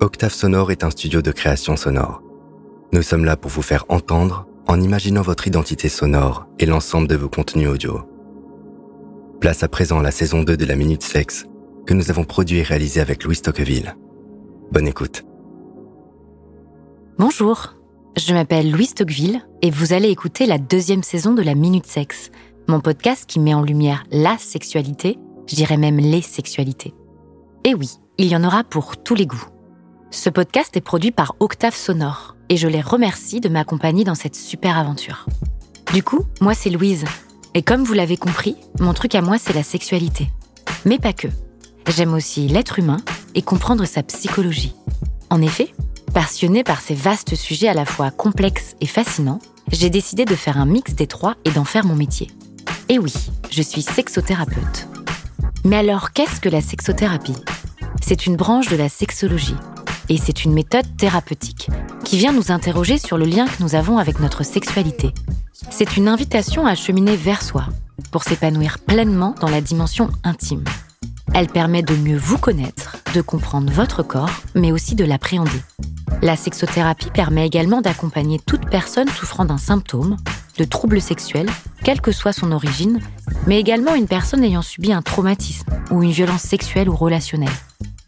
Octave Sonore est un studio de création sonore. Nous sommes là pour vous faire entendre en imaginant votre identité sonore et l'ensemble de vos contenus audio. Place à présent la saison 2 de la Minute Sexe que nous avons produit et réalisé avec Louis Tocqueville. Bonne écoute. Bonjour, je m'appelle Louise Tocqueville et vous allez écouter la deuxième saison de la Minute Sexe, mon podcast qui met en lumière la sexualité, je dirais même les sexualités. Et oui, il y en aura pour tous les goûts. Ce podcast est produit par Octave Sonore et je les remercie de m'accompagner dans cette super aventure. Du coup, moi c'est Louise. Et comme vous l'avez compris, mon truc à moi c'est la sexualité. Mais pas que. J'aime aussi l'être humain et comprendre sa psychologie. En effet, passionnée par ces vastes sujets à la fois complexes et fascinants, j'ai décidé de faire un mix des trois et d'en faire mon métier. Et oui, je suis sexothérapeute. Mais alors, qu'est-ce que la sexothérapie? C'est une branche de la sexologie et c'est une méthode thérapeutique qui vient nous interroger sur le lien que nous avons avec notre sexualité. C'est une invitation à cheminer vers soi pour s'épanouir pleinement dans la dimension intime. Elle permet de mieux vous connaître, de comprendre votre corps, mais aussi de l'appréhender. La sexothérapie permet également d'accompagner toute personne souffrant d'un symptôme, de troubles sexuels, quelle que soit son origine, mais également une personne ayant subi un traumatisme ou une violence sexuelle ou relationnelle.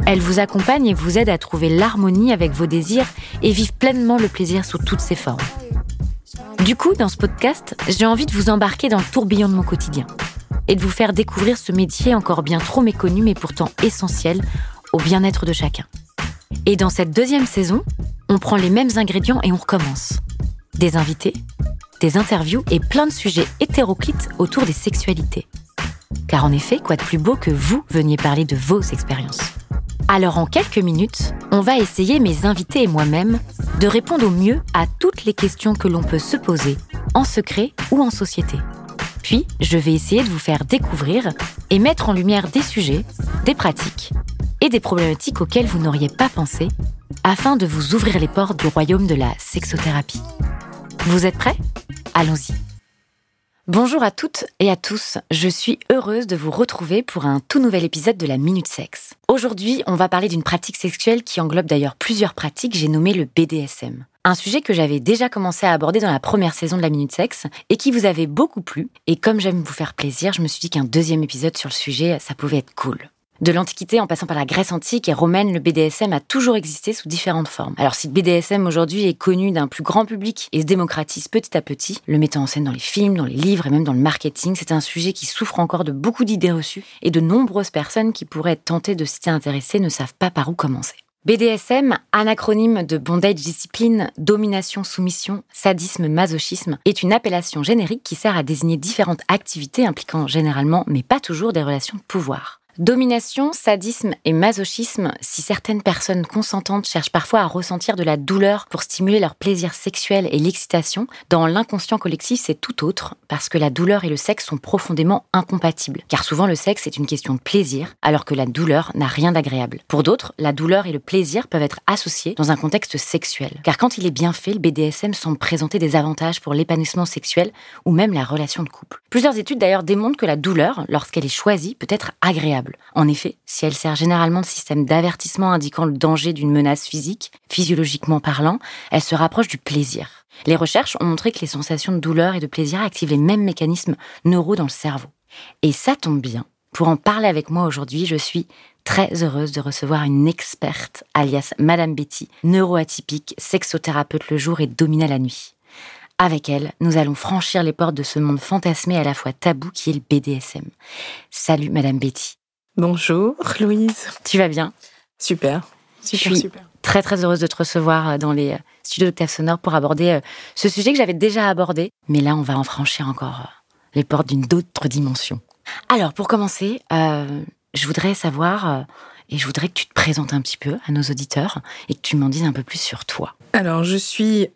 Elle vous accompagne et vous aide à trouver l'harmonie avec vos désirs et vivre pleinement le plaisir sous toutes ses formes. Du coup, dans ce podcast, j'ai envie de vous embarquer dans le tourbillon de mon quotidien et de vous faire découvrir ce métier encore bien trop méconnu mais pourtant essentiel au bien-être de chacun. Et dans cette deuxième saison, on prend les mêmes ingrédients et on recommence. Des invités, des interviews et plein de sujets hétéroclites autour des sexualités. Car en effet, quoi de plus beau que vous veniez parler de vos expériences alors en quelques minutes, on va essayer, mes invités et moi-même, de répondre au mieux à toutes les questions que l'on peut se poser, en secret ou en société. Puis, je vais essayer de vous faire découvrir et mettre en lumière des sujets, des pratiques et des problématiques auxquelles vous n'auriez pas pensé, afin de vous ouvrir les portes du royaume de la sexothérapie. Vous êtes prêts? Allons-y. Bonjour à toutes et à tous, je suis heureuse de vous retrouver pour un tout nouvel épisode de la Minute Sexe. Aujourd'hui, on va parler d'une pratique sexuelle qui englobe d'ailleurs plusieurs pratiques, j'ai nommé le BDSM. Un sujet que j'avais déjà commencé à aborder dans la première saison de la Minute Sexe et qui vous avait beaucoup plu. Et comme j'aime vous faire plaisir, je me suis dit qu'un deuxième épisode sur le sujet, ça pouvait être cool. De l'Antiquité en passant par la Grèce antique et romaine, le BDSM a toujours existé sous différentes formes. Alors si le BDSM aujourd'hui est connu d'un plus grand public et se démocratise petit à petit, le mettant en scène dans les films, dans les livres et même dans le marketing, c'est un sujet qui souffre encore de beaucoup d'idées reçues et de nombreuses personnes qui pourraient être tentées de s'y intéresser ne savent pas par où commencer. BDSM, anacronyme de bondage discipline, domination soumission, sadisme masochisme, est une appellation générique qui sert à désigner différentes activités impliquant généralement, mais pas toujours, des relations de pouvoir. Domination, sadisme et masochisme, si certaines personnes consentantes cherchent parfois à ressentir de la douleur pour stimuler leur plaisir sexuel et l'excitation, dans l'inconscient collectif c'est tout autre, parce que la douleur et le sexe sont profondément incompatibles. Car souvent le sexe est une question de plaisir, alors que la douleur n'a rien d'agréable. Pour d'autres, la douleur et le plaisir peuvent être associés dans un contexte sexuel. Car quand il est bien fait, le BDSM semble présenter des avantages pour l'épanouissement sexuel ou même la relation de couple. Plusieurs études d'ailleurs démontrent que la douleur, lorsqu'elle est choisie, peut être agréable. En effet, si elle sert généralement de système d'avertissement indiquant le danger d'une menace physique, physiologiquement parlant, elle se rapproche du plaisir. Les recherches ont montré que les sensations de douleur et de plaisir activent les mêmes mécanismes neuraux dans le cerveau. Et ça tombe bien. Pour en parler avec moi aujourd'hui, je suis très heureuse de recevoir une experte, alias Madame Betty, neuroatypique, sexothérapeute le jour et domina la nuit. Avec elle, nous allons franchir les portes de ce monde fantasmé à la fois tabou qui est le BDSM. Salut Madame Betty. Bonjour Louise. Tu vas bien? Super. Super, Je suis Très très heureuse de te recevoir euh, dans les euh, studios d'Octave Sonore pour aborder euh, ce sujet que j'avais déjà abordé, mais là on va en franchir encore les portes d'une autre dimension. Alors pour commencer, je voudrais savoir et je voudrais que tu te présentes un petit peu à nos auditeurs et que tu m'en dises un peu plus sur toi. Alors je suis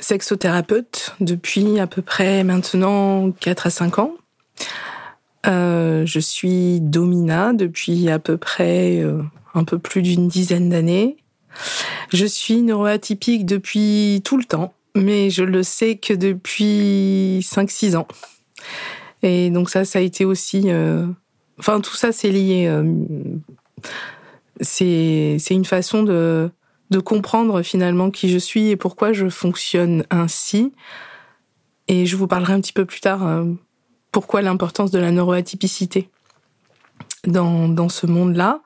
sexothérapeute depuis à peu près maintenant 4 à 5 ans. Euh, je suis domina depuis à peu près euh, un peu plus d'une dizaine d'années. Je suis neuroatypique depuis tout le temps, mais je le sais que depuis 5-6 ans. Et donc ça, ça a été aussi... Euh, enfin, tout ça, c'est lié c'est une façon de, de comprendre finalement qui je suis et pourquoi je fonctionne ainsi. Et je vous parlerai un petit peu plus tard euh, pourquoi l'importance de la neuroatypicité dans, dans ce monde-là.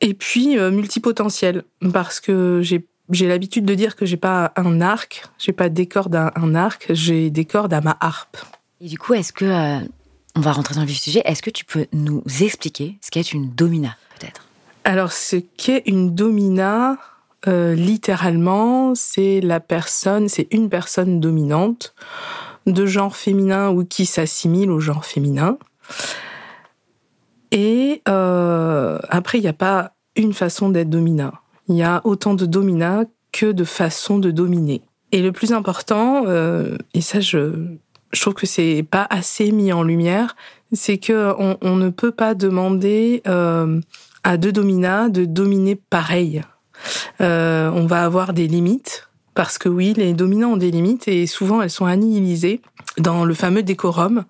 Et puis euh, multipotentiel, parce que j'ai j'ai l'habitude de dire que j'ai pas un arc, j'ai pas des cordes à un arc, j'ai des cordes à ma harpe. Et du coup, est-ce que euh, on va rentrer dans le vif du sujet Est-ce que tu peux nous expliquer ce qu'est une domina, peut-être? Alors, ce qu'est une domina, euh, littéralement, c'est la personne, c'est une personne dominante de genre féminin ou qui s'assimile au genre féminin. Et euh, après, il n'y a pas une façon d'être domina. Il y a autant de domina que de façons de dominer. Et le plus important, euh, et ça je, je trouve que c'est pas assez mis en lumière, c'est que on, ne peut pas demander euh, à deux dominas de dominer pareil. Euh, on va avoir des limites parce que oui, les dominants ont des limites et souvent elles sont annihilisées dans le fameux décorum.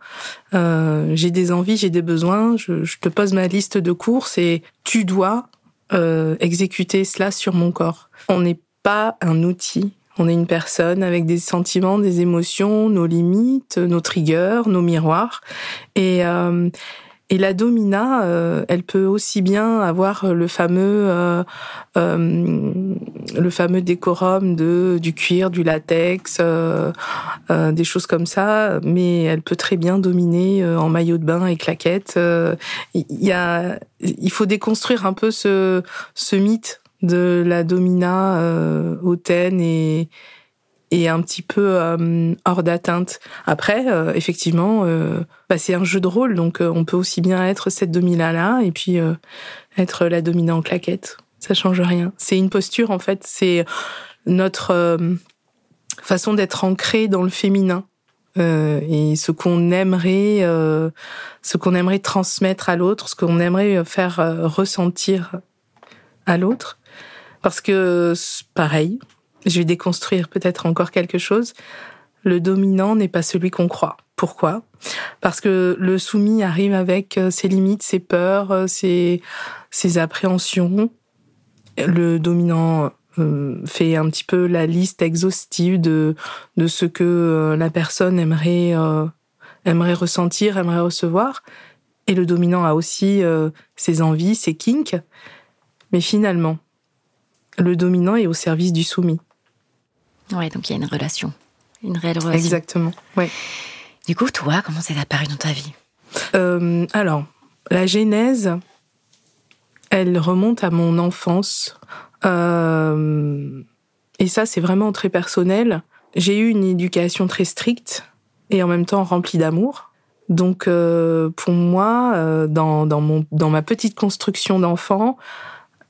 Euh, j'ai des envies, j'ai des besoins, je, te pose ma liste de courses et tu dois euh, exécuter cela sur mon corps. On n'est pas un outil, on est une personne avec des sentiments, des émotions, nos limites, nos triggers, nos miroirs. Et, euh, et la domina, euh, elle peut aussi bien avoir le fameux, euh, euh, le fameux décorum de du cuir, du latex, euh, des choses comme ça, mais elle peut très bien dominer en maillot de bain et claquettes. Il y a, il faut déconstruire un peu ce, ce mythe de la domina euh, hautaine et, et un petit peu euh, hors d'atteinte. Après, euh, effectivement, euh, bah, c'est un jeu de rôle, donc on peut aussi bien être cette domina-là et puis être la domina en claquette. Ça change rien. C'est une posture, en fait. C'est notre façon d'être ancré dans le féminin. et ce qu'on aimerait, ce qu'on aimerait transmettre à l'autre, ce qu'on aimerait faire ressentir à l'autre. Parce que, pareil, je vais déconstruire peut-être encore quelque chose. Le dominant n'est pas celui qu'on croit. Pourquoi? Parce que le soumis arrive avec euh, ses limites, ses peurs, euh, ses, appréhensions. Le dominant euh, fait un petit peu la liste exhaustive de, de ce que la personne aimerait, aimerait ressentir, aimerait recevoir. Et le dominant a aussi ses envies, ses kinks. Mais finalement, le dominant est au service du soumis. Ouais, donc il y a une relation, une réelle relation. Exactement, ouais. Du coup, toi, comment c'est apparu dans ta vie? Euh, Alors, la genèse, elle remonte à mon enfance. Euh, et ça, c'est vraiment très personnel. J'ai eu une éducation très stricte et en même temps remplie d'amour. Donc, euh, pour moi, dans, dans, mon, dans ma petite construction d'enfant,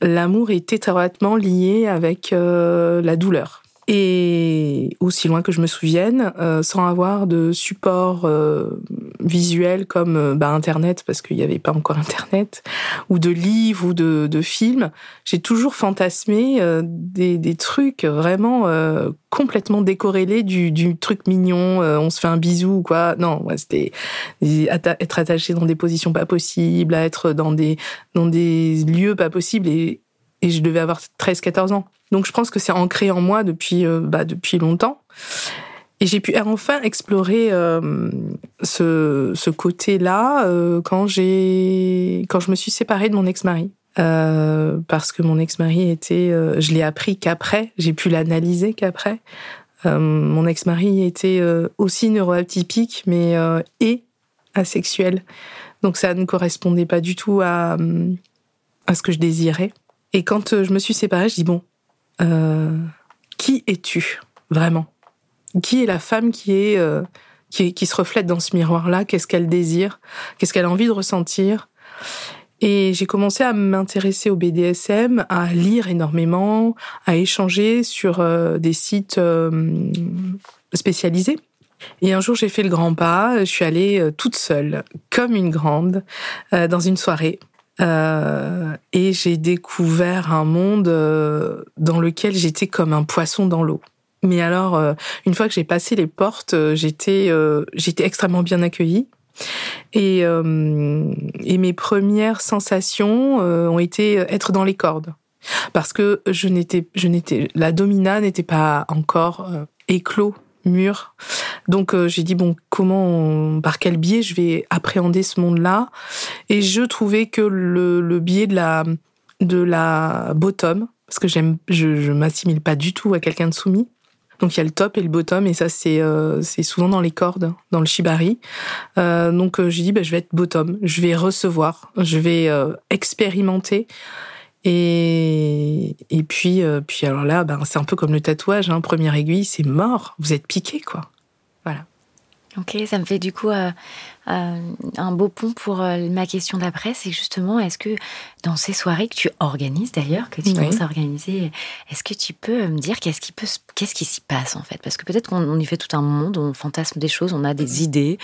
l'amour est étroitement lié avec la douleur. Et aussi loin que je me souvienne, euh, sans avoir de support euh, visuel comme euh, bah, Internet, parce qu'il n'y avait pas encore Internet, ou de livres ou de, de films, j'ai toujours fantasmé euh, des, des, trucs vraiment euh, complètement décorrélés du, du truc mignon, on se fait un bisou ou quoi. Non, ouais, c'était être attaché dans des positions pas possibles, à être dans des, dans des lieux pas possibles. Et, et je devais avoir 13-14 ans. Donc je pense que c'est ancré en moi depuis, euh, bah, depuis longtemps. Et j'ai pu enfin explorer euh, ce, ce côté-là euh, quand j'ai quand je me suis séparée de mon ex-mari. Parce que mon ex-mari était, je l'ai appris qu'après, j'ai pu l'analyser qu'après. Mon ex-mari était aussi neuroatypique, mais et asexuel. Donc ça ne correspondait pas du tout à, à ce que je désirais. Et quand je me suis séparée, je dis bon, euh, qui es-tu vraiment? Qui est la femme qui est, euh, qui, qui se reflète dans ce miroir-là? Qu'est-ce qu'elle désire? Qu'est-ce qu'elle a envie de ressentir? Et j'ai commencé à m'intéresser au BDSM, à lire énormément, à échanger sur euh, des sites euh, spécialisés. Et un jour, j'ai fait le grand pas. Je suis allée toute seule, comme une grande, dans une soirée euh, et j'ai découvert un monde euh, dans lequel j'étais comme un poisson dans l'eau. Mais alors, euh, une fois que j'ai passé les portes, j'étais j'étais extrêmement bien accueillie. Et, et mes premières sensations ont été être dans les cordes parce que je n'étais, je n'étais, la domina n'était pas encore éclos mûr. Donc j'ai dit bon comment par quel biais je vais appréhender ce monde-là? Et je trouvais que le, le biais de la de la bottom parce que j'aime je, je m'assimile pas du tout à quelqu'un de soumis. Donc il y a le top et le bottom et ça c'est euh, c'est souvent dans les cordes, dans le shibari. Euh, donc euh, j'ai dit bah, je vais être bottom, je vais recevoir, je vais euh, expérimenter. Et et puis euh, puis alors là ben c'est un peu comme le tatouage, hein, première aiguille c'est mort, vous êtes piqué quoi. Voilà. Ok, ça me fait du coup euh, euh, un beau pont pour ma question d'après. C'est justement, est-ce que dans ces soirées que tu organises d'ailleurs, que tu Oui. commences à organiser, est-ce que tu peux me dire qu'est-ce qui peut, qu'est-ce qui s'y passe en fait? Parce que peut-être qu'on on y fait tout un monde, on fantasme des choses, on a des idées,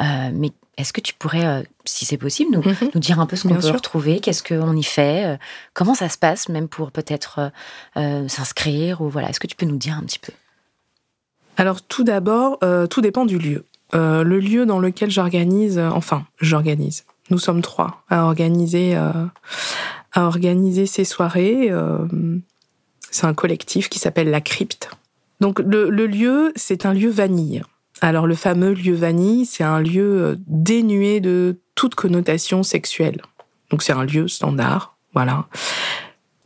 mais est-ce que tu pourrais, euh, si c'est possible, nous, Mhm. nous dire un peu ce qu'on peut sûr. retrouver, qu'est-ce qu'on y fait, euh, comment ça se passe, même pour peut-être euh, s'inscrire ou voilà. Est-ce que tu peux nous dire un petit peu? Alors tout d'abord, tout dépend du lieu. Le lieu dans lequel j'organise, enfin j'organise. Nous sommes trois à organiser à organiser ces soirées. c'est un collectif qui s'appelle la Crypte. Donc le, le lieu, c'est un lieu vanille. Alors le fameux lieu vanille, c'est un lieu euh, dénué de toute connotation sexuelle. Donc c'est un lieu standard, voilà.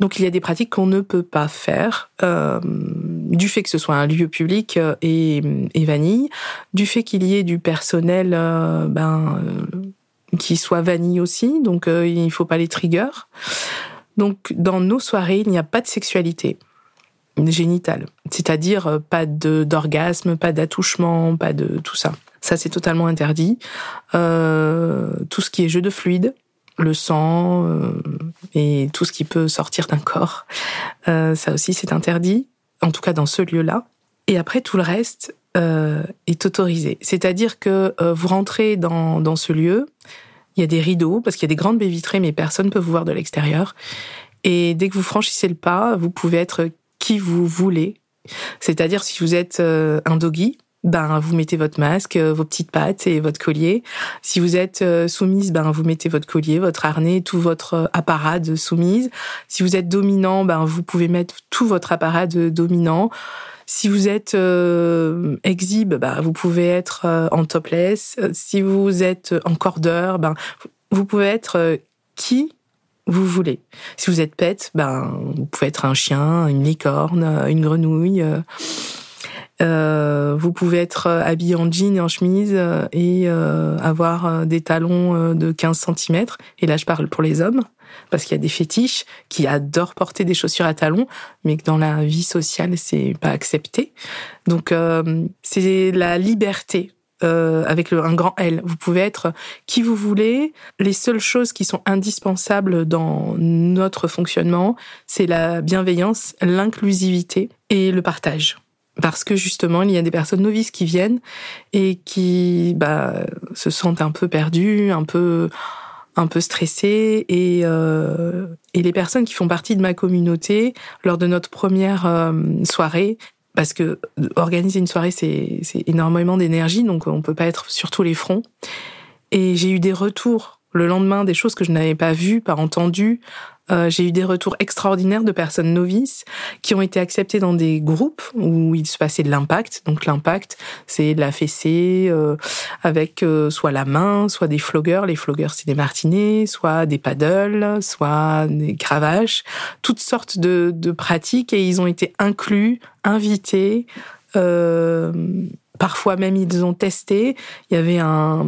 Donc il y a des pratiques qu'on ne peut pas faire euh, du fait que ce soit un lieu public euh, et, et vanille, du fait qu'il y ait du personnel ben, qui soit vanille aussi, donc il faut pas les triggers. Donc dans nos soirées, il n'y a pas de sexualité génitale, c'est-à-dire euh, pas d'orgasme, pas d'attouchement, pas de tout ça. Ça c'est totalement interdit. Euh, tout ce qui est jeu de fluide, le sang euh, et tout ce qui peut sortir d'un corps, ça aussi c'est interdit, en tout cas dans ce lieu-là. Et après tout le reste est autorisé. C'est-à-dire que vous rentrez dans, dans ce lieu, il y a des rideaux, parce qu'il y a des grandes baies vitrées, mais personne ne peut vous voir de l'extérieur. Et dès que vous franchissez le pas, vous pouvez être qui vous voulez. C'est-à-dire si vous êtes euh, un doggy, ben vous mettez votre masque, euh, vos petites pattes et votre collier. Si vous êtes euh, soumise, ben vous mettez votre collier, votre harnais, tout votre apparat de soumise. Si vous êtes dominant, ben vous pouvez mettre tout votre apparat de dominant. Si vous êtes euh, ben vous pouvez être euh, en topless. Si vous êtes en cordeur, ben vous pouvez être euh, qui vous voulez. Si vous êtes pet, ben vous pouvez être un chien, une licorne, une grenouille. euh, euh, vous pouvez être habillé en jean et en chemise euh, et euh, avoir euh, des talons de 15 cm. Et là, je parle pour les hommes, parce qu'il y a des fétiches qui adorent porter des chaussures à talons, mais que dans la vie sociale, c'est pas accepté. Donc, euh, c'est la liberté. Euh, avec un grand L. Vous pouvez être qui vous voulez. Les seules choses qui sont indispensables dans notre fonctionnement, c'est la bienveillance, l'inclusivité et le partage parce que justement il y a des personnes novices qui viennent et qui bah, se sentent un peu perdues, un peu un stressées et euh, et les personnes qui font partie de ma communauté lors de notre première euh, soirée parce que organiser une soirée c'est énormément d'énergie donc on peut pas être sur tous les fronts et j'ai eu des retours le lendemain des choses que je n'avais pas vues, pas entendues. Euh, j'ai eu des retours extraordinaires de personnes novices qui ont été acceptées dans des groupes où il se passait de l'impact. Donc l'impact, c'est de la fessée euh, avec euh, soit la main, soit des flogueurs. Les flogueurs, c'est des martinets, soit des paddles, soit des cravaches, toutes sortes de, pratiques et ils ont été inclus, invités. Parfois même ils ont testé. Il y avait un,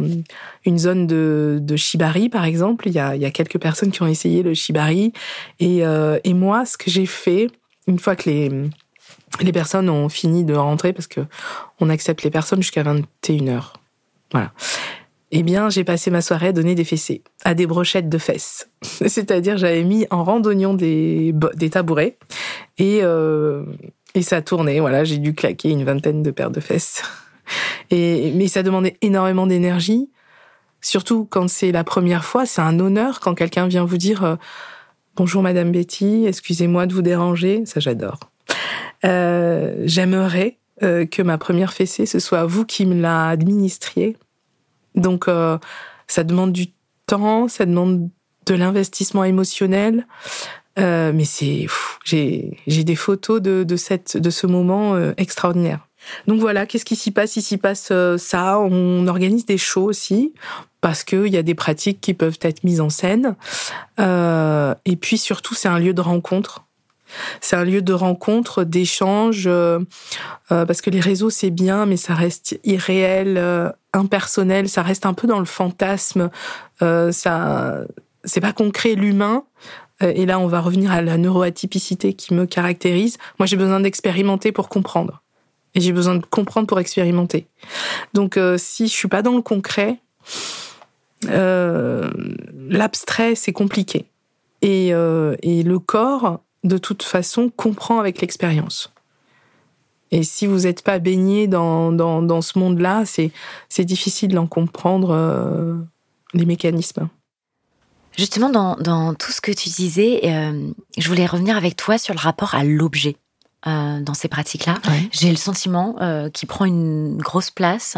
une zone de, shibari par exemple. Il y, a, quelques personnes qui ont essayé le shibari et, euh, et moi ce que j'ai fait une fois que les les personnes ont fini de rentrer parce que on accepte les personnes jusqu'à 21h. Voilà. Eh bien, j'ai passé ma soirée à donner des fessées, à des brochettes de fesses. C'est-à-dire, j'avais mis en randonnion des, des tabourets et, euh, et ça tournait. Voilà, j'ai dû claquer une vingtaine de paires de fesses. Et, mais ça demandait énormément d'énergie. Surtout quand c'est la première fois, c'est un honneur quand quelqu'un vient vous dire euh, Bonjour Madame Betty, excusez-moi de vous déranger. Ça, j'adore. Euh, J'aimerais euh, que ma première fessée, ce soit vous qui me la. Donc, ça demande du temps, ça demande de l'investissement émotionnel. Mais c'est, j'ai, des photos de, cette, de ce moment extraordinaire. Donc voilà, qu'est-ce qui s'y passe? Il s'y passe euh, ça. On organise des shows aussi parce qu'il y a des pratiques qui peuvent être mises en scène. Euh, et puis surtout, c'est un lieu de rencontre. C'est un lieu de rencontre, d'échange, euh, euh, parce que les réseaux c'est bien, mais ça reste irréel, euh, impersonnel, ça reste un peu dans le fantasme. ça, c'est pas concret l'humain. Et là, on va revenir à la neuroatypicité qui me caractérise. Moi, j'ai besoin d'expérimenter pour comprendre. Et j'ai besoin de comprendre pour expérimenter. Donc, si je suis pas dans le concret, l'abstrait, c'est compliqué. Et, et le corps, de toute façon, comprend avec l'expérience. Et si vous n'êtes pas baigné dans, dans, ce monde-là, c'est, difficile d'en comprendre euh, les mécanismes. Justement, dans, dans, tout ce que tu disais, euh, je voulais revenir avec toi sur le rapport à l'objet. Euh, dans ces pratiques-là. J'ai le sentiment euh, qu'il prend une grosse place.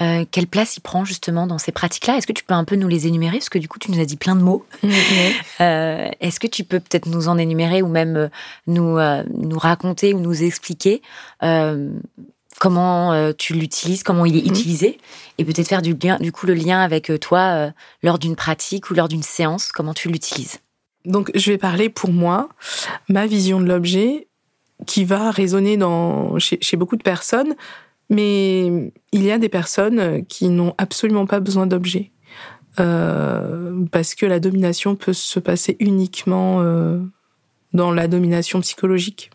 Euh, quelle place il prend justement dans ces pratiques-là? Est-ce que tu peux un peu nous les énumérer? Parce que du coup, tu nous as dit plein de mots. Euh, est-ce que tu peux peut-être nous en énumérer ou même nous, nous raconter ou nous expliquer comment tu l'utilises, comment il est mhm. utilisé, et peut-être faire du, lien, du coup le lien avec toi lors d'une pratique ou lors d'une séance, comment tu l'utilises? Donc, je vais parler pour moi. Ma vision de l'objet, qui va résonner chez, beaucoup de personnes, mais il y a des personnes qui n'ont absolument pas besoin d'objets. Euh, parce que la domination peut se passer uniquement euh, dans la domination psychologique.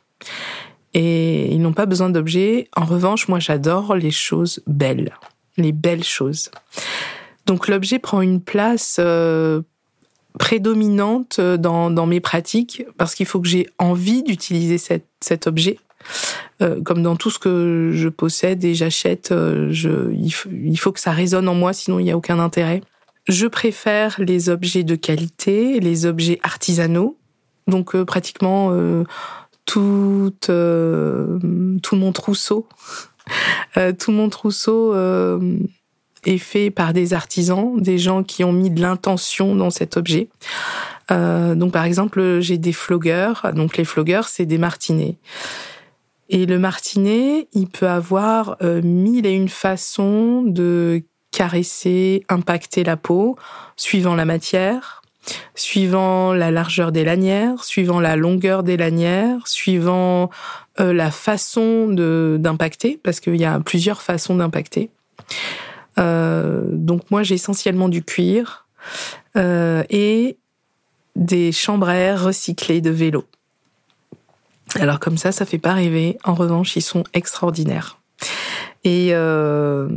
Et ils n'ont pas besoin d'objets. En revanche, moi j'adore les choses belles, les belles choses. Donc l'objet prend une place euh, prédominante dans, dans mes pratiques parce qu'il faut que j'ai envie d'utiliser cet, cet objet. Euh, comme dans tout ce que je possède et j'achète, euh, je, il, faut, que ça résonne en moi, sinon il n'y a aucun intérêt. Je préfère les objets de qualité, les objets artisanaux. Donc euh, pratiquement tout, tout mon trousseau, tout mon trousseau est fait par des artisans, des gens qui ont mis de l'intention dans cet objet. Euh, donc par exemple, j'ai des flogueurs. Donc les flogueurs, c'est des martinets. Et le martinet, il peut avoir euh, mille et une façons de caresser, impacter la peau, suivant la matière, suivant la largeur des lanières, suivant la longueur des lanières, suivant euh, la façon d'impacter, parce qu'il y a plusieurs façons d'impacter. Euh, donc moi j'ai essentiellement du cuir euh, et des chambres à air recyclées de vélo. Alors comme ça, ça fait pas rêver. En revanche, ils sont extraordinaires. Et, euh,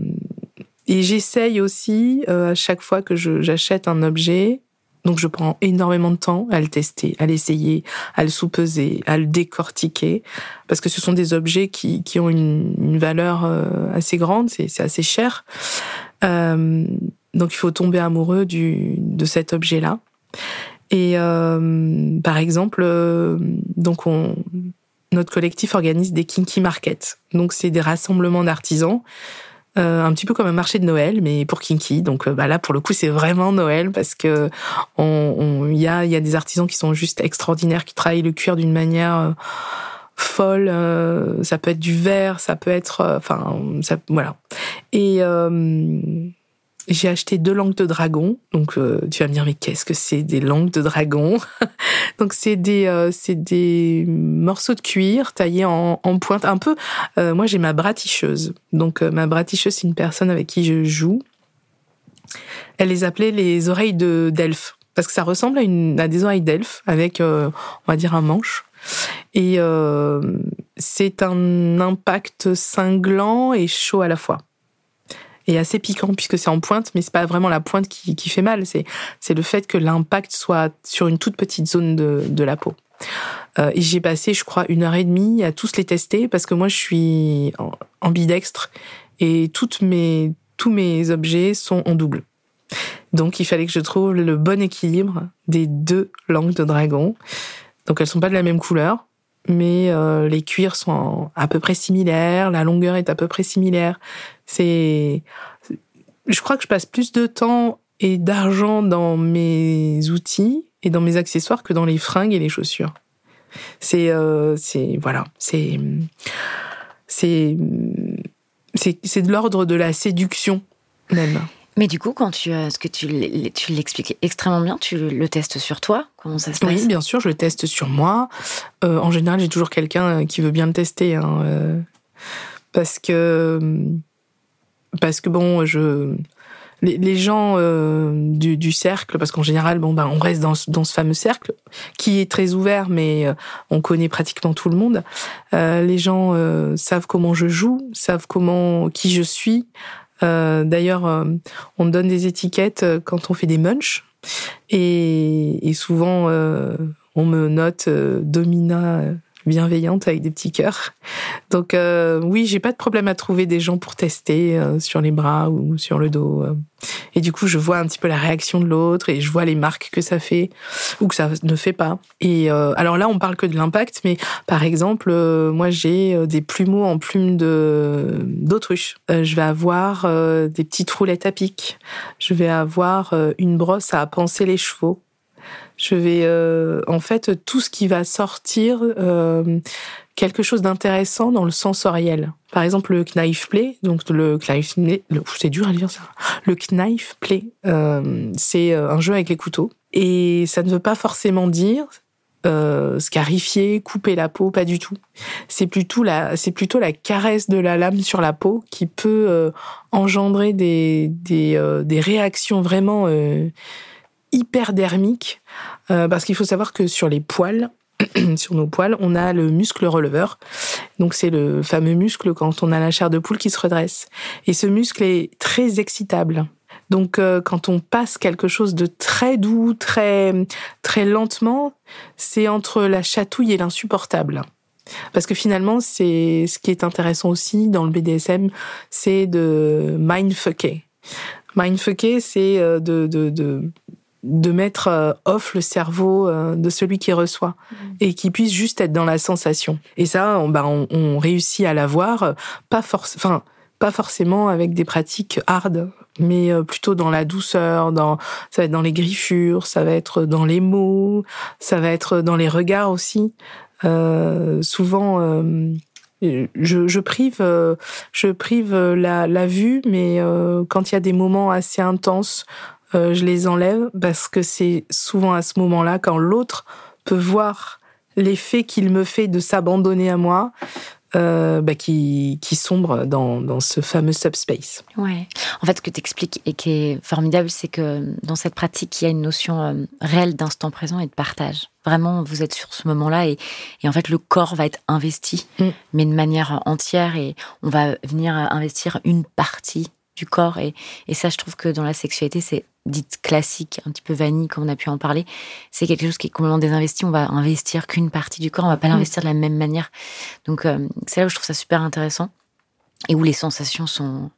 et j'essaye aussi à chaque fois que j'achète un objet donc je prends énormément de temps à le tester, à l'essayer, à le sous-peser, à le décortiquer, parce que ce sont des objets qui, qui ont une, valeur euh, assez grande, c'est assez cher. Euh, donc il faut tomber amoureux du, de cet objet-là. Et euh, par exemple, euh, donc on, notre collectif organise des kinky markets. Donc c'est des rassemblements d'artisans euh, un petit peu comme un marché de Noël, mais pour kinky. Donc euh, bah là, pour le coup, c'est vraiment Noël parce que on, y a, y a des artisans qui sont juste extraordinaires, qui travaillent le cuir d'une manière euh, folle. ça peut être du verre, ça peut être, enfin, ça, voilà. Et j'ai acheté deux langues de dragon. Donc euh, tu vas me dire mais qu'est-ce que c'est des langues de dragon Donc c'est des euh, c'est des morceaux de cuir taillés en, en pointe un peu. Euh, moi j'ai ma braticheuse. Donc ma braticheuse c'est une personne avec qui je joue. Elle les appelait les oreilles de d'elfe parce que ça ressemble à une à des oreilles d'elfe avec on va dire un manche. Et c'est un impact cinglant et chaud à la fois et assez piquant puisque c'est en pointe, mais c'est pas vraiment la pointe qui, fait mal. C'est le fait que l'impact soit sur une toute petite zone de, de la peau. Euh, j'ai passé, je crois, une heure et demie à tous les tester parce que moi, je suis ambidextre et toutes mes tous mes objets sont en double. Donc, il fallait que je trouve le bon équilibre des deux langues de dragon. Donc, elles sont pas de la même couleur, mais euh, les cuirs sont à peu près similaires, la longueur est à peu près similaire. C'est je crois que je passe plus de temps et d'argent dans mes outils et dans mes accessoires que dans les fringues et les chaussures. C'est, euh, c'est voilà, c'est, c'est, c'est, de l'ordre de la séduction même. Mais du coup, quand tu, euh, ce que tu, tu l'expliques extrêmement bien, tu le testes sur toi? Comment ça se passe? Oui, bien sûr, je le teste sur moi. Euh, en général, j'ai toujours quelqu'un qui veut bien le tester, hein, parce que parce que bon, je les, gens euh, du, cercle, parce qu'en général, bon, ben, on reste dans, dans, ce fameux cercle qui est très ouvert, mais euh, on connaît pratiquement tout le monde. Euh, les gens savent comment je joue, savent comment qui je suis. D'ailleurs, on donne des étiquettes quand on fait des munchs, et, et souvent on me note Domina bienveillante avec des petits cœurs. Donc euh, oui, j'ai pas de problème à trouver des gens pour tester euh, sur les bras ou sur le dos. Euh. Et du coup, je vois un petit peu la réaction de l'autre et je vois les marques que ça fait ou que ça ne fait pas. Et alors là, on parle que de l'impact, mais par exemple, moi j'ai des plumeaux en plumes de d'autruche. je vais avoir des petites roulettes à pic. Je vais avoir une brosse à panser les chevaux je vais euh, en fait tout ce qui va sortir euh, quelque chose d'intéressant dans le sensoriel. Par exemple le knife play, donc le knife c'est dur à dire ça. Le knife play, euh, c'est un jeu avec les couteaux et ça ne veut pas forcément dire scarifier, couper la peau, pas du tout. C'est plutôt la, c'est plutôt la caresse de la lame sur la peau qui peut engendrer des des, des réactions vraiment hyperdermique, euh, parce qu'il faut savoir que sur les poils, sur nos poils, on a le muscle releveur. Donc c'est le fameux muscle quand on a la chair de poule qui se redresse. Et ce muscle est très excitable. Donc euh, quand on passe quelque chose de très doux, très très lentement, c'est entre la chatouille et l'insupportable. Parce que finalement, c'est ce qui est intéressant aussi dans le BDSM, c'est de mindfucker. Mindfucker, c'est euh, de, de, de de mettre euh, off le cerveau euh, de celui qui reçoit mm. et qui puisse juste être dans la sensation. Et ça, on, bah, on, réussit à l'avoir, euh, pas force, enfin pas forcément avec des pratiques hard, mais plutôt dans la douceur, dans ça va être dans les griffures, ça va être dans les mots, ça va être dans les regards aussi. souvent, je, je, prive, je prive la, la vue, mais quand il y a des moments assez intenses euh, je les enlève parce que c'est souvent à ce moment-là quand l'autre peut voir l'effet qu'il me fait de s'abandonner à moi, euh, bah, qui, qui sombre dans, dans ce fameux subspace. Ouais. En fait, ce que tu expliques et qui est formidable, c'est que dans cette pratique, il y a une notion euh, réelle d'instant présent et de partage. Vraiment, vous êtes sur ce moment-là et, et en fait, le corps va être investi, mm. mais de manière entière et on va venir investir une partie du corps. Et, et ça, je trouve que dans la sexualité, c'est dite classique, un petit peu vanille, comme on a pu en parler, c'est quelque chose qui est complètement désinvesti. On va investir qu'une partie du corps, on va pas mm. l'investir de la même manière. Donc, euh, c'est là où je trouve ça super intéressant et où les sensations sont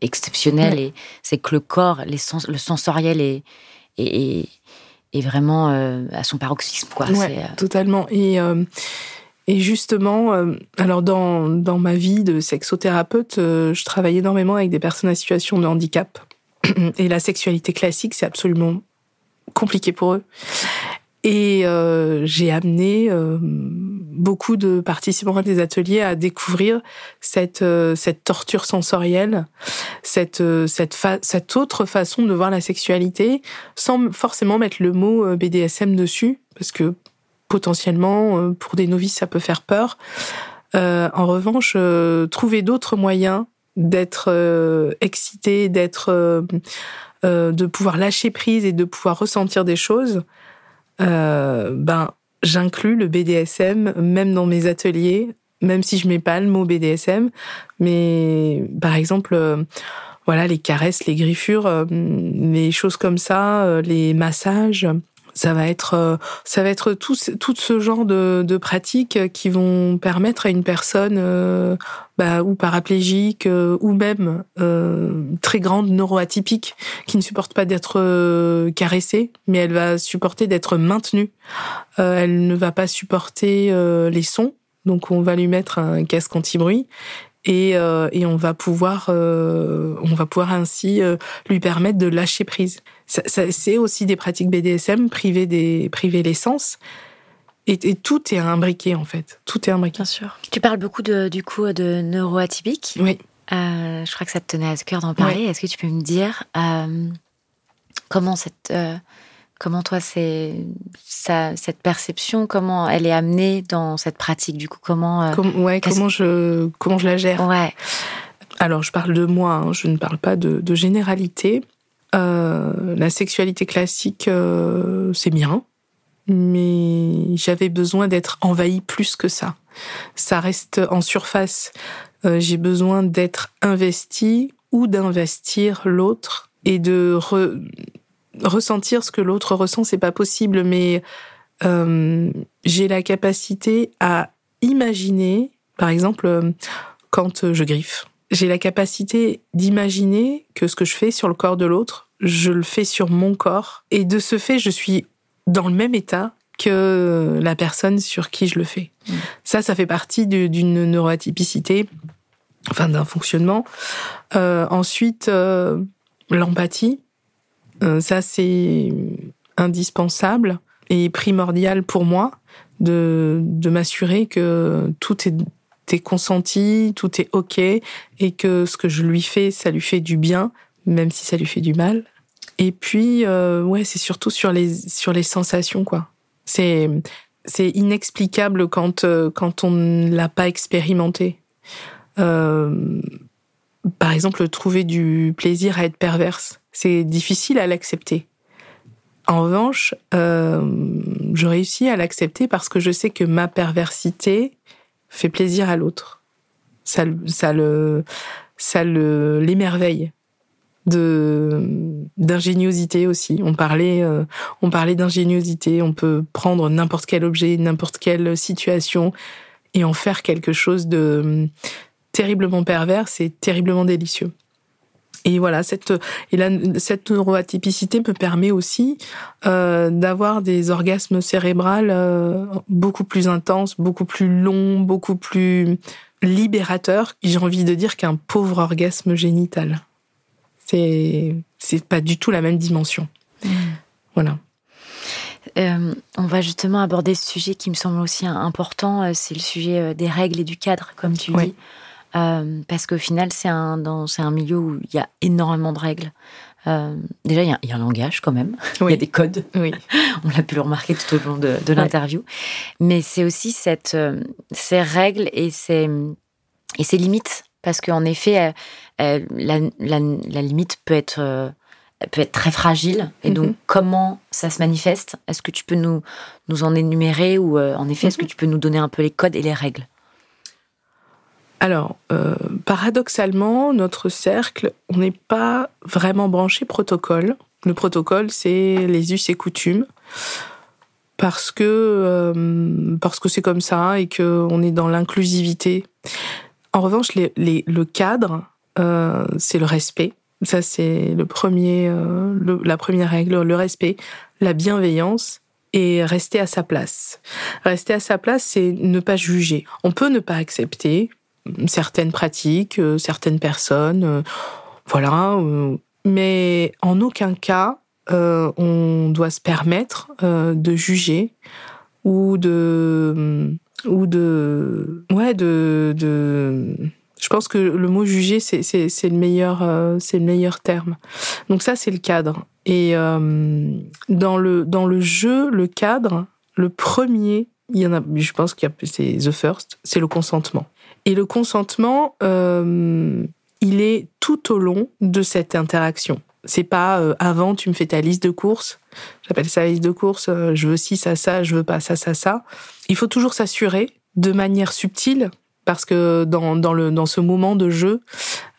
exceptionnelles. Et c'est que le corps, les sens, le sensoriel est, est, est vraiment euh, à son paroxysme. Quoi. Ouais, euh, totalement. Et. Et justement, alors dans, dans ma vie de sexothérapeute, je travaille énormément avec des personnes en situation de handicap. Et la sexualité classique, c'est absolument compliqué pour eux. Et euh, j'ai amené euh, beaucoup de participants à des ateliers à découvrir cette euh, cette torture sensorielle, cette cette cette autre façon de voir la sexualité, sans forcément mettre le mot BDSM dessus, parce que potentiellement pour des novices ça peut faire peur. en revanche, trouver d'autres moyens d'être euh, excité, d'être, euh, euh, de pouvoir lâcher prise et de pouvoir ressentir des choses, ben j'inclus le BDSM même dans mes ateliers, même si je mets pas le mot BDSM, mais par exemple voilà les caresses, les griffures, les choses comme ça, les massages ça va être euh, ça va être tout, tout ce genre de, de pratiques qui vont permettre à une personne euh, bah, ou paraplégique euh, ou même très grande neuroatypique qui ne supporte pas d'être caressée mais elle va supporter d'être maintenue. Elle ne va pas supporter les sons. Donc on va lui mettre un casque anti-bruit et, et on va pouvoir on va pouvoir ainsi lui permettre de lâcher prise. Ça, c'est aussi des pratiques BDSM priver des priver l'essence. Et, et, tout est imbriqué en fait. Tout est imbriqué. Bien sûr. Tu parles beaucoup de, du coup de neuroatypique. Oui. je crois que ça te tenait à cœur d'en parler. Est-ce que tu peux me dire comment cette Comment toi, c'est cette perception, comment elle est amenée dans cette pratique du coup Comment euh, ouais, comment je comment je la gère? Ouais. Alors, je parle de moi, hein, je ne parle pas de, généralité. Euh, la sexualité classique, euh, c'est bien, mais j'avais besoin d'être envahie plus que ça. Ça reste en surface. J'ai besoin d'être investi ou d'investir l'autre et de re ressentir ce que l'autre ressent, c'est pas possible, mais euh, j'ai la capacité à imaginer, par exemple, euh, quand je griffe, j'ai la capacité d'imaginer que ce que je fais sur le corps de l'autre, je le fais sur mon corps, et de ce fait, je suis dans le même état que la personne sur qui je le fais. Mmh. Ça, ça fait partie d'une neuroatypicité, enfin d'un fonctionnement. Euh, ensuite, l'empathie euh, ça, c'est indispensable et primordial pour moi de, de m'assurer que tout est, est, consenti, tout est OK et que ce que je lui fais, ça lui fait du bien, même si ça lui fait du mal. Et puis, euh, ouais, c'est surtout sur les, sur les sensations, quoi. C'est, c'est inexplicable quand, euh, quand on ne l'a pas expérimenté. Euh, par exemple, trouver du plaisir à être perverse c'est difficile à l'accepter. En revanche, euh, je réussis à l'accepter parce que je sais que ma perversité fait plaisir à l'autre. Ça, ça le, ça le l'émerveille de d'ingéniosité aussi. On parlait, euh, on d'ingéniosité. On peut prendre n'importe quel objet, n'importe quelle situation et en faire quelque chose de terriblement pervers et terriblement délicieux. Et voilà, cette et la, cette neuroatypicité me permet aussi euh, d'avoir des orgasmes cérébrales euh, beaucoup plus intenses, beaucoup plus longs, beaucoup plus libérateurs. J'ai envie de dire qu'un pauvre orgasme génital. C'est c'est pas du tout la même dimension. Mmh. Voilà. Euh, on va justement aborder ce sujet qui me semble aussi important, c'est le sujet des règles et du cadre, comme tu dis. Euh, parce qu'au final, c'est un, un milieu où il y a énormément de règles. Euh, déjà, il y, a, un langage quand même. Il y a des codes. Oui. On l'a pu le remarquer tout au long de, l'interview. Mais c'est aussi cette, euh, ces règles et ces, et ces limites. Parce qu'en effet, la, la, limite peut être, peut être très fragile. Et donc, mhm. comment ça se manifeste? Est-ce que tu peux nous, nous en énumérer Ou en effet, est-ce que mhm. tu peux nous donner un peu les codes et les règles? Alors, euh, paradoxalement, notre cercle, on n'est pas vraiment branché protocole. Le protocole, c'est les us et coutumes, parce que euh, c'est comme ça et que on est dans l'inclusivité. En revanche, le cadre, euh, c'est le respect. Ça, c'est la première règle, le respect, la bienveillance et rester à sa place. Rester à sa place, c'est ne pas juger. On peut ne pas accepter, certaines pratiques, euh, certaines personnes, euh, voilà. Euh, mais en aucun cas, on doit se permettre de juger ou de ou de ouais de de je pense que le mot juger c'est c'est c'est le meilleur c'est le meilleur terme. Donc ça c'est le cadre. Et dans le dans le jeu le cadre le premier il y en a je pense qu'il y a c'est the first c'est le consentement et le consentement, euh, il est tout au long de cette interaction. C'est pas euh, avant tu me fais ta liste de courses. J'appelle ça la liste de courses. Euh, je veux ci, ça, ça. Je veux pas ça, ça, ça. Il faut toujours s'assurer de manière subtile parce que dans, dans, le, dans ce moment de jeu,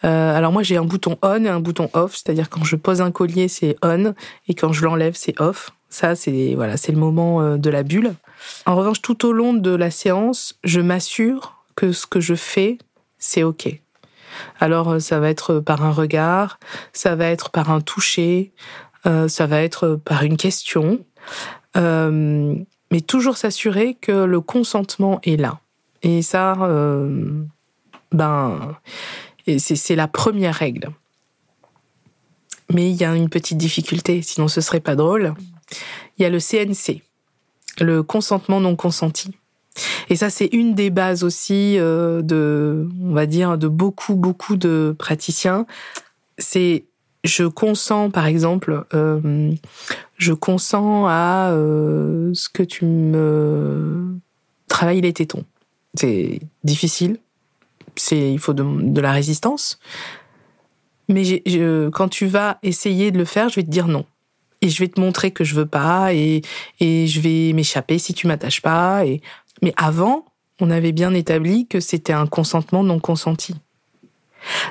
euh, alors moi j'ai un bouton on et un bouton off, c'est-à-dire quand je pose un collier c'est on et quand je l'enlève c'est off. Ça c'est voilà c'est le moment euh, de la bulle. En revanche tout au long de la séance, je m'assure que ce que je fais, c'est OK. Alors euh, ça va être par un regard, ça va être par un toucher, euh, ça va être par une question, euh, mais toujours s'assurer que le consentement est là. Et ça, ben, c'est la première règle. Mais il y a une petite difficulté, sinon ce serait pas drôle. Il y a le CNC, le consentement non consenti. Et ça, c'est une des bases aussi euh, de, on va dire, de beaucoup, beaucoup de praticiens. C'est je consens, par exemple, euh, je consens à euh, ce que tu me travailles les tétons. C'est difficile, c'est il faut de, la résistance. Mais je, quand tu vas essayer de le faire, je vais te dire non. Et je vais te montrer que je veux pas et, et je vais m'échapper si tu m'attaches pas. Et... Mais avant, on avait bien établi que c'était un consentement non consenti.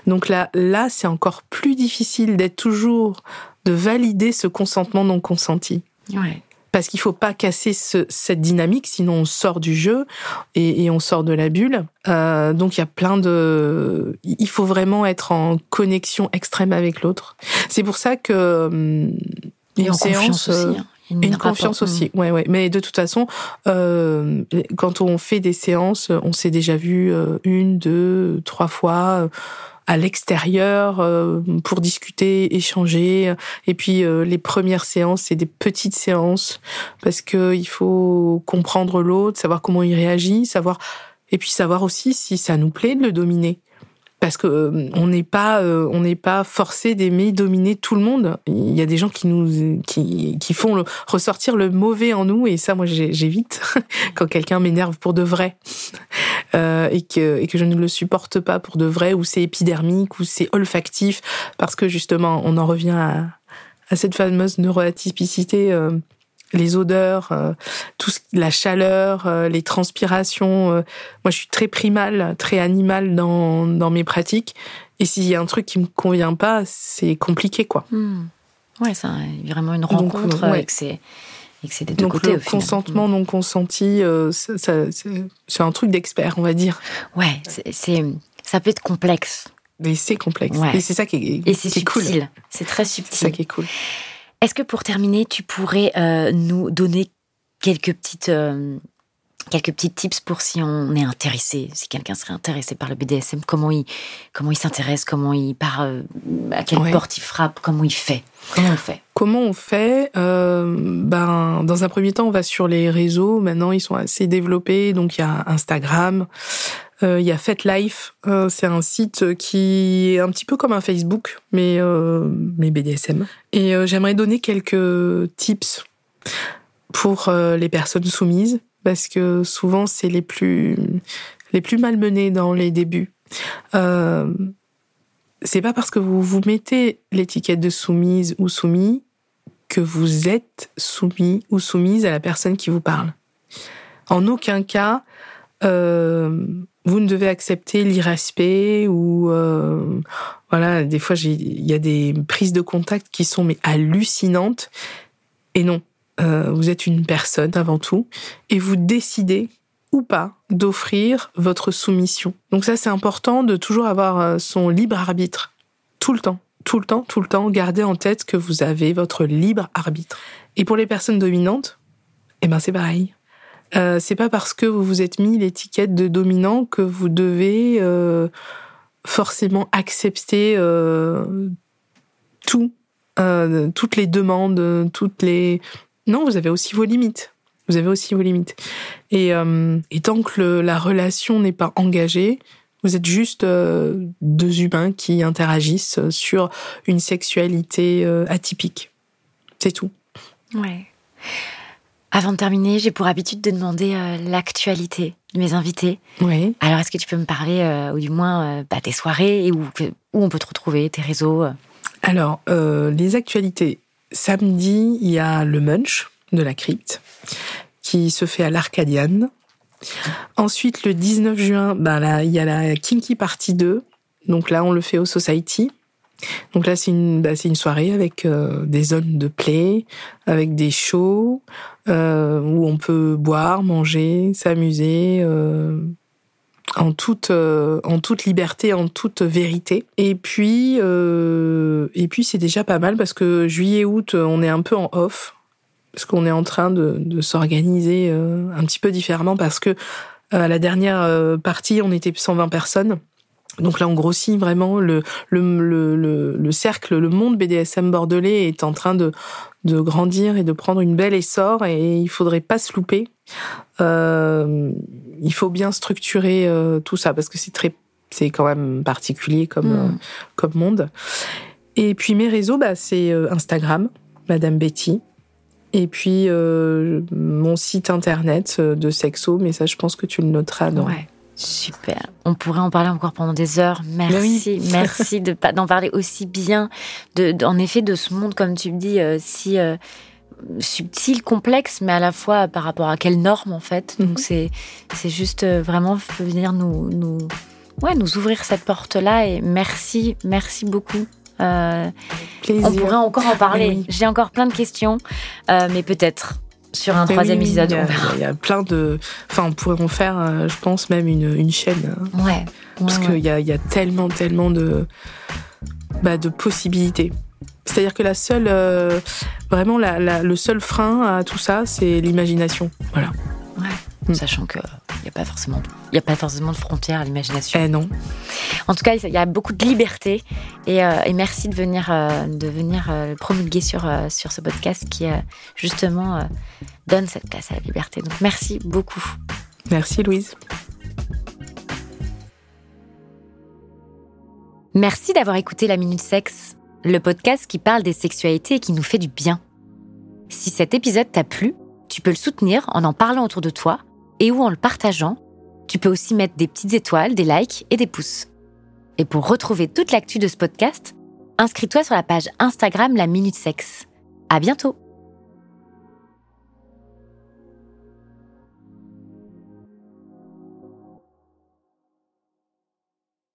Donc là, là, c'est encore plus difficile d'être toujours de valider ce consentement non consenti. Ouais. Parce qu'il faut pas casser cette dynamique, sinon on sort du jeu et, on sort de la bulle. Euh, donc il y a plein de, il faut vraiment être en connexion extrême avec l'autre. C'est pour ça que hum, et en confiance aussi. Euh, hein. Une, confiance aussi, ouais, ouais. Mais de toute façon, euh, quand on fait des séances, on s'est déjà vu euh, une, deux, trois fois euh, à l'extérieur euh, pour discuter, échanger. Et puis les premières séances, c'est des petites séances parce que il faut comprendre l'autre, savoir comment il réagit, savoir et puis savoir aussi si ça nous plaît de le dominer parce que euh, on n'est pas euh, on n'est pas forcé d'aimer dominer tout le monde. Il y a des gens qui nous qui, qui font ressortir le mauvais en nous et ça moi j'évite quand quelqu'un m'énerve pour de vrai euh, et que et que je ne le supporte pas pour de vrai ou c'est épidermique ou c'est olfactif parce que justement on en revient à, à cette fameuse neuroatypicité euh, les odeurs, euh, tout la chaleur, euh, les transpirations. Euh. moi, je suis très primale, très animale dans, dans mes pratiques. Et s'il y a un truc qui me convient pas, c'est compliqué, quoi. Hmm. Ouais, c'est vraiment une rencontre avec c'est des deux côtés. Le consentement non consenti, c'est un truc d'expert, on va dire. Ouais, c'est ça peut être complexe. Mais c'est complexe. Et c'est ça qui est, et c'est cool. C'est très subtil. C'est ça qui est cool. Est-ce que pour terminer, tu pourrais euh, nous donner quelques petites euh, quelques petits tips pour si on est intéressé, si quelqu'un serait intéressé par le BDSM, comment il comment il s'intéresse, comment il part, euh, à quelle porte il frappe, comment il fait, comment on fait? Comment on fait Ben dans un premier temps, on va sur les réseaux. Maintenant, ils sont assez développés, donc il y a Instagram, euh, il y a FetLife, euh, c'est un site qui est un petit peu comme un Facebook, mais, euh, mais BDSM. Et j'aimerais donner quelques tips pour les personnes soumises, parce que souvent c'est les plus, les plus malmenées dans les débuts. c'est pas parce que vous vous mettez l'étiquette de soumise ou soumis que vous êtes soumis ou soumise à la personne qui vous parle. En aucun cas, vous ne devez accepter l'irrespect ou euh, voilà des fois il y a des prises de contact qui sont mais hallucinantes. Et non euh, vous êtes une personne avant tout et vous décidez ou pas d'offrir votre soumission. Donc ça c'est important de toujours avoir euh, son libre arbitre. Tout le temps tout le temps tout le temps gardez en tête que vous avez votre libre arbitre. Et pour les personnes dominantes eh ben c'est pareil euh, c'est pas parce que vous vous êtes mis l'étiquette de dominant que vous devez euh, forcément accepter euh, tout, toutes les demandes, toutes les. Non, vous avez aussi vos limites. Vous avez aussi vos limites. Et tant que la relation n'est pas engagée, vous êtes juste deux humains qui interagissent sur une sexualité atypique. C'est tout. Ouais. Avant de terminer, j'ai pour habitude de demander euh, l'actualité de mes invités. Oui. Alors, est-ce que tu peux me parler, euh, ou du moins, euh, bah, tes soirées et où, où on peut te retrouver, tes réseaux Alors, les actualités. Samedi, il y a le Munch de la crypte qui se fait à l'Arcadiane. Ensuite, le 19 juin, bah, là, il y a la Kinky Party 2. Donc là, on le fait au Society. Donc là, c'est une, bah, une soirée avec euh, des zones de play, avec des shows euh, où on peut boire, manger, s'amuser euh, en toute en toute liberté, en toute vérité. Et puis puis c'est déjà pas mal parce que juillet août, on est un peu en off parce qu'on est en train de, de s'organiser un petit peu différemment parce que à la dernière partie, on était 120 personnes Donc là, on grossit vraiment le, le, le, le, cercle, le monde BDSM bordelais est en train de, de grandir et de prendre une belle essor et il faudrait pas se louper. Euh, il faut bien structurer euh, tout ça parce que c'est très, c'est quand même particulier comme, hmm. euh, comme monde. Et puis mes réseaux, bah, c'est euh, Instagram, Madame Betty. Et puis mon site internet de Sexo, mais ça je pense que tu le noteras dans, Super. On pourrait en parler encore pendant des heures. Merci, merci de d'en parler aussi bien. De, en effet, de ce monde, comme tu me dis, euh, si euh, subtil, complexe, mais à la fois par rapport à quelles normes en fait. Donc mhm. c'est c'est juste euh, vraiment venir nous nous ouais nous ouvrir cette porte là et merci merci beaucoup. on pourrait encore en parler. J'ai encore plein de questions, mais peut-être sur un troisième épisode. Il y, a, plein de. Enfin, on pourrait en faire, euh, je pense, même une, une chaîne. Hein. Ouais. Parce qu'il y a, y a tellement, tellement de, bah, de possibilités. C'est-à-dire que la seule, euh, vraiment, la, la, le seul frein à tout ça, c'est l'imagination. Voilà. Ouais. Mm. Sachant qu'il n'y a pas forcément, il a pas forcément de frontières à l'imagination. Eh non. En tout cas, il y a beaucoup de liberté et, euh, et merci de venir, euh, de venir euh, promulguer sur sur ce podcast qui justement donne cette place à la liberté. Donc merci beaucoup. Merci Louise. Merci d'avoir écouté La Minute Sexe, le podcast qui parle des sexualités et qui nous fait du bien. Si cet épisode t'a plu, tu peux le soutenir en en parlant autour de toi et ou en le partageant. Tu peux aussi mettre des petites étoiles, des likes et des pouces. Et pour retrouver toute l'actu de ce podcast, inscris-toi sur la page Instagram La Minute Sexe. À bientôt!